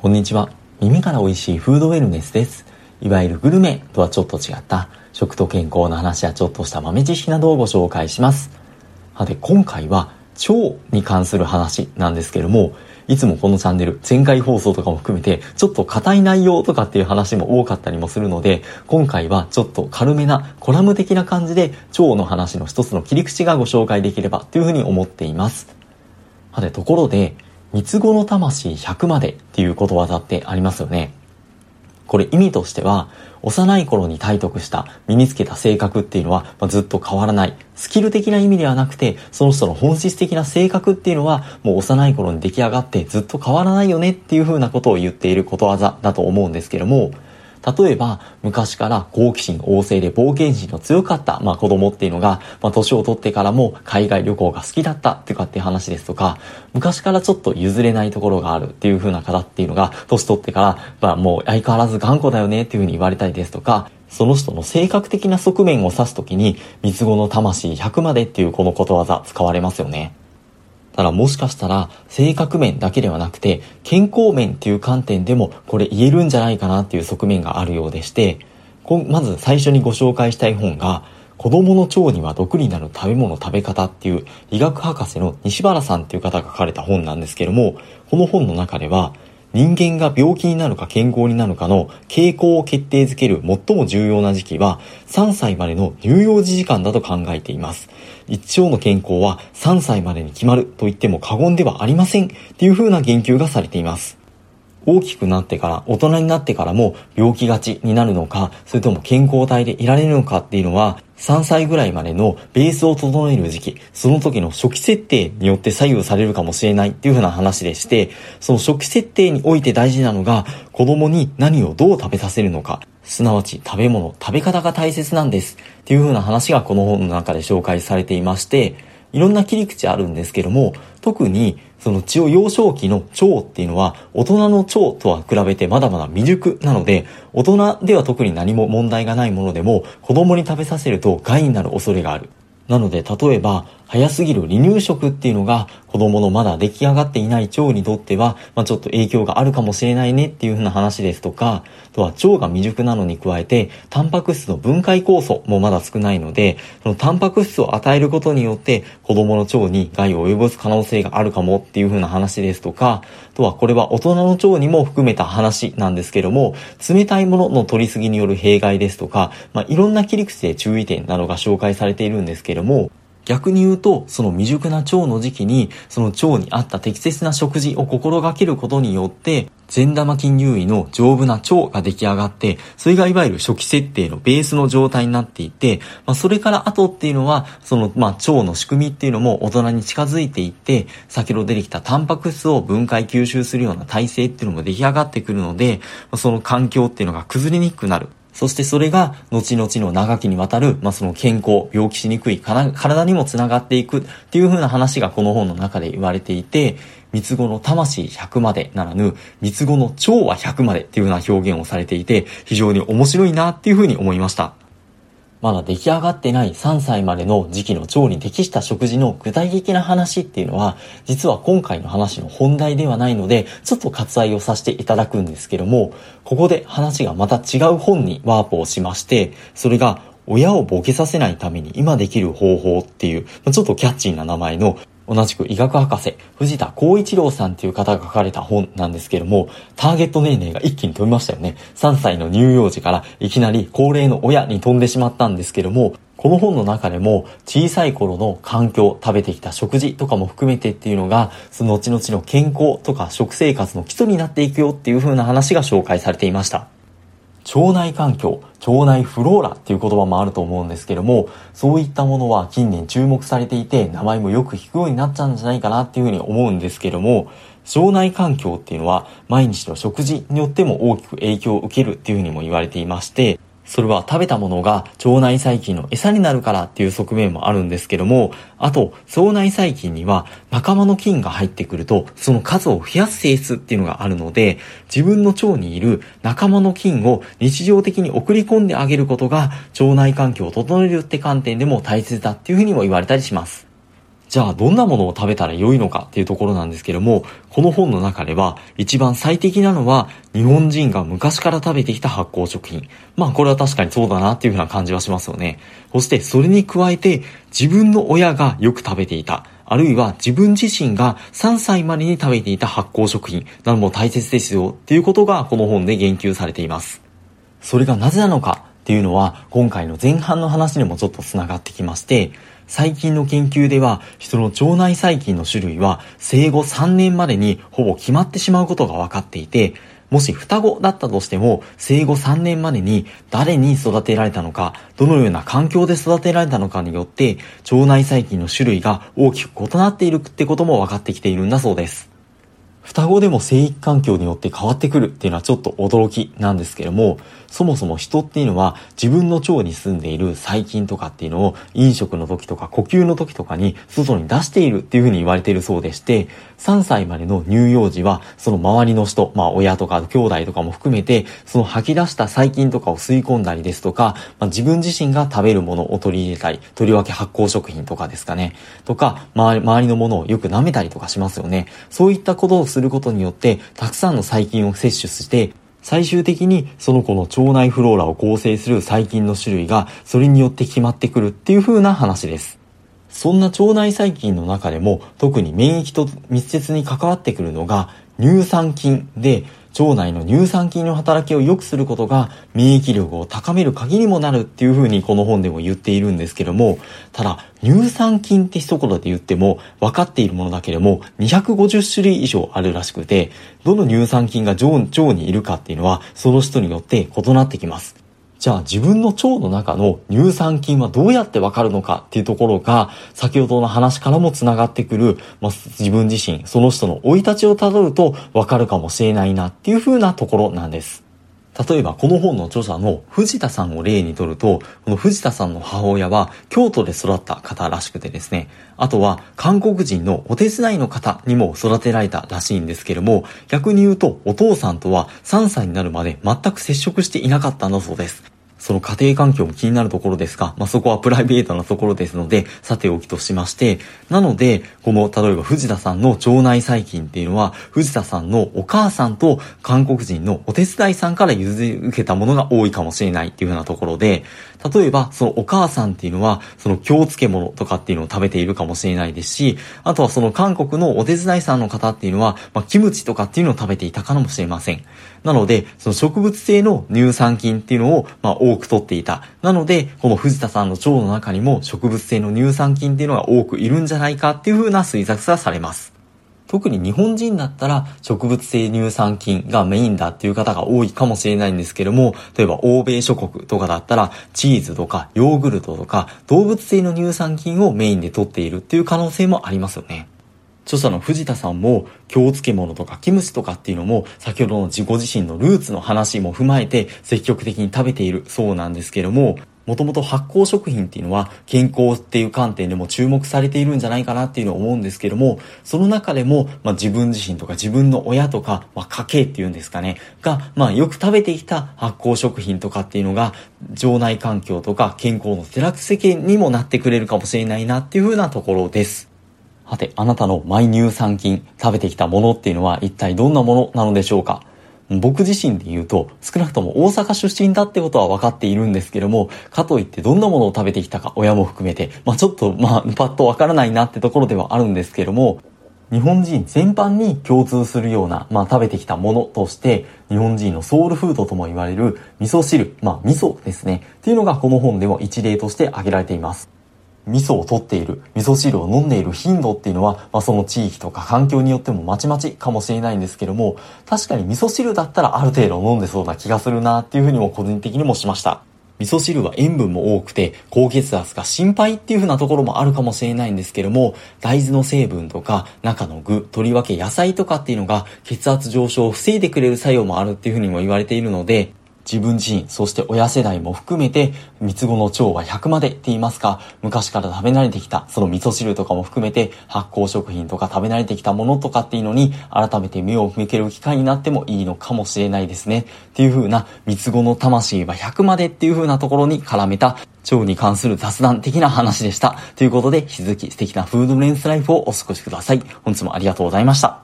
こんにちは。耳から美味しいフードウェルネスです。いわゆるグルメとはちょっと違った食と健康の話やちょっとした豆知識などをご紹介します。さて、今回は腸に関する話なんですけども、いつもこのチャンネル、前回放送とかも含めて、ちょっと硬い内容とかっていう話も多かったりもするので、今回はちょっと軽めなコラム的な感じで腸の話の一つの切り口がご紹介できればというふうに思っています。さて、ところで、三つ子の魂100までっていうことわざってありますよね。これ意味としては、幼い頃に体得した身につけた性格っていうのは、まずっと変わらない。スキル的な意味ではなくて、その人の本質的な性格っていうのは、もう幼い頃に出来上がってずっと変わらないよねっていう風なことを言っていることわざだと思うんですけども、例えば、昔から好奇心旺盛で冒険心の強かった、まあ子供っていうのが、まあ年を取ってからも海外旅行が好きだったっていうかっていう話ですとか、昔からちょっと譲れないところがあるっていう風な方っていうのが、年取ってから、まあもう相変わらず頑固だよねっていう風に言われたりですとか、その人の性格的な側面を指すときに、三つ子の魂100までっていうこのことわざ使われますよね。ただもしかしたら性格面だけではなくて健康面っていう観点でもこれ言えるんじゃないかなっていう側面があるようでしてまず最初にご紹介したい本が子供の腸には毒になる食べ物食べ方っていう医学博士の西原さんっていう方が書かれた本なんですけどもこの本の中では人間が病気になるか健康になるかの傾向を決定づける最も重要な時期は3歳までの乳幼児時間だと考えています。一腸の健康は3歳までに決まると言っても過言ではありませんっていう風な言及がされています。大きくなってから大人になってからも病気がちになるのか、それとも健康体でいられるのかっていうのは3歳ぐらいまでのベースを整える時期、その時の初期設定によって左右されるかもしれないっていう風な話でして、その初期設定において大事なのが子供に何をどう食べさせるのか、すなわち食べ物、食べ方が大切なんですっていう風な話がこの本の中で紹介されていまして、いろんな切り口あるんですけども、特にその血を幼少期の腸っていうのは大人の腸とは比べてまだまだ未熟なので大人では特に何も問題がないものでも子供に食べさせると害になる恐れがある。なので例えば早すぎる離乳食っていうのが子供のまだ出来上がっていない腸にとっては、まあ、ちょっと影響があるかもしれないねっていう風な話ですとか、あとは腸が未熟なのに加えて、タンパク質の分解酵素もまだ少ないので、そのタンパク質を与えることによって子供の腸に害を及ぼす可能性があるかもっていう風な話ですとか、あとはこれは大人の腸にも含めた話なんですけども、冷たいものの取りすぎによる弊害ですとか、まあ、いろんな切り口で注意点などが紹介されているんですけども、逆に言うと、その未熟な腸の時期に、その腸に合った適切な食事を心がけることによって、善玉菌優位の丈夫な腸が出来上がって、それがいわゆる初期設定のベースの状態になっていて、まあ、それから後っていうのは、その、まあ、腸の仕組みっていうのも大人に近づいていって、先ほど出てきたタンパク質を分解吸収するような体制っていうのも出来上がってくるので、その環境っていうのが崩れにくくなる。そしてそれが後々の長きにわたる、まあ、その健康、病気しにくい体にもつながっていくっていう風な話がこの本の中で言われていて、三つ子の魂100までならぬ、三つ子の蝶は100までっていう風な表現をされていて、非常に面白いなっていう風に思いました。まだ出来上がってない3歳までの時期の腸に適した食事の具体的な話っていうのは、実は今回の話の本題ではないので、ちょっと割愛をさせていただくんですけども、ここで話がまた違う本にワープをしまして、それが親をボケさせないために今できる方法っていう、ちょっとキャッチーな名前の同じく医学博士、藤田光一郎さんっていう方が書かれた本なんですけども、ターゲット年齢が一気に飛びましたよね。3歳の乳幼児からいきなり高齢の親に飛んでしまったんですけども、この本の中でも小さい頃の環境、食べてきた食事とかも含めてっていうのが、その後々の健康とか食生活の基礎になっていくよっていう風な話が紹介されていました。腸内環境、腸内フローラっていう言葉もあると思うんですけども、そういったものは近年注目されていて、名前もよく聞くようになっちゃうんじゃないかなっていうふうに思うんですけども、腸内環境っていうのは毎日の食事によっても大きく影響を受けるっていうふうにも言われていまして、それは食べたものが腸内細菌の餌になるからっていう側面もあるんですけども、あと、腸内細菌には仲間の菌が入ってくると、その数を増やす性質っていうのがあるので、自分の腸にいる仲間の菌を日常的に送り込んであげることが、腸内環境を整えるって観点でも大切だっていうふうにも言われたりします。じゃあどんなものを食べたら良いのかっていうところなんですけども、この本の中では一番最適なのは日本人が昔から食べてきた発酵食品。まあこれは確かにそうだなっていうふうな感じはしますよね。そしてそれに加えて自分の親がよく食べていた。あるいは自分自身が3歳までに食べていた発酵食品なども大切ですよっていうことがこの本で言及されています。それがなぜなのかっていうのは今回の前半の話にもちょっと繋がってきまして、最近の研究では人の腸内細菌の種類は生後3年までにほぼ決まってしまうことが分かっていて、もし双子だったとしても、生後3年までに誰に育てられたのか、どのような環境で育てられたのかによって、腸内細菌の種類が大きく異なっているってことも分かってきているんだそうです。双子でも生育環境によって変わってくるっていうのはちょっと驚きなんですけども、そもそも人っていうのは自分の腸に住んでいる細菌とかっていうのを飲食の時とか呼吸の時とかに外に出しているっていうふうに言われているそうでして、3歳までの乳幼児はその周りの人、まあ親とか兄弟とかも含めて、その吐き出した細菌とかを吸い込んだりですとか、まあ、自分自身が食べるものを取り入れたり、とりわけ発酵食品とかですかね、とか、周りのものをよく舐めたりとかしますよね。そういったことをするすることによって、たくさんの細菌を摂取して、最終的にその子の腸内フローラを構成する細菌の種類がそれによって決まってくるっていう風な話です。そんな腸内細菌の中でも特に免疫と密接に関わってくるのが乳酸菌で腸内の乳酸菌の働きを良くすることが免疫力を高める鍵にもなるっていうふうにこの本でも言っているんですけども、ただ乳酸菌って一言で言っても分かっているものだけでも250種類以上あるらしくて、どの乳酸菌が腸にいるかっていうのはその人によって異なってきます。じゃあ自分の腸の中の乳酸菌はどうやってわかるのかっていうところが、先ほどの話からも繋がってくる、まあ、自分自身、その人の生い立ちをたどるとわかるかもしれないなっていう風なところなんです。例えばこの本の著者の藤田さんを例にとると、この藤田さんの母親は京都で育った方らしくてですね、あとは韓国人のお手伝いの方にも育てられたらしいんですけれども、逆に言うとお父さんとは3歳になるまで全く接触していなかったんだそうです。その家庭環境も気になるところですが、まあ、そこはプライベートなところですので、さておきとしまして、なので、この、例えば藤田さんの腸内細菌っていうのは、藤田さんのお母さんと韓国人のお手伝いさんから譲り受けたものが多いかもしれないっていうふうなところで、例えば、そのお母さんっていうのは、その京漬物とかっていうのを食べているかもしれないですし、あとはその韓国のお手伝いさんの方っていうのは、まあ、キムチとかっていうのを食べていたかもしれません。なので、その植物性の乳酸菌っていうのを、まあ、多く取っていた。なので、この藤田さんの腸の中にも植物性の乳酸菌っていうのが多くいるんじゃないかっていう風な推察がされます。特に日本人だったら植物性乳酸菌がメインだっていう方が多いかもしれないんですけども、例えば欧米諸国とかだったらチーズとかヨーグルトとか動物性の乳酸菌をメインで取っているっていう可能性もありますよね。著者の藤田さんも京漬物とかキムチとかっていうのも先ほどの自己自身のルーツの話も踏まえて積極的に食べているそうなんですけどももともと発酵食品っていうのは健康っていう観点でも注目されているんじゃないかなっていうのを思うんですけども、その中でも、まあ、自分自身とか自分の親とか、まあ、家系っていうんですかね、が、まあ、よく食べてきた発酵食品とかっていうのが、腸内環境とか健康のテラク世間にもなってくれるかもしれないなっていうふうなところです。さて、あなたのマイ乳酸菌、食べてきたものっていうのは一体どんなものなのでしょうか？僕自身で言うと、少なくとも大阪出身だってことは分かっているんですけども、かといってどんなものを食べてきたか、親も含めて、まあちょっと、まあパッと分からないなってところではあるんですけども、日本人全般に共通するような、まあ食べてきたものとして、日本人のソウルフードとも言われる味噌汁、まあ味噌ですね、っていうのがこの本でも一例として挙げられています。味噌を取っている、味噌汁を飲んでいる頻度っていうのは、まあ、その地域とか環境によってもまちまちかもしれないんですけども、確かに味噌汁だったらある程度飲んでそうな気がするなっていうふうにも個人的にもしました。味噌汁は塩分も多くて高血圧が心配っていう風なところもあるかもしれないんですけども大豆の成分とか中の具とりわけ野菜とかっていうのが血圧上昇を防いでくれる作用もあるっていう風にも言われているので自分自身、そして親世代も含めて、三つ子の腸は100までって言いますか、昔から食べ慣れてきた、その味噌汁とかも含めて、発酵食品とか食べ慣れてきたものとかっていうのに、改めて目を向ける機会になってもいいのかもしれないですね。っていう風な、三つ子の魂は100までっていう風なところに絡めた、腸に関する雑談的な話でした。ということで、引き続き素敵なフードレンスライフをお過ごしください。本日もありがとうございました。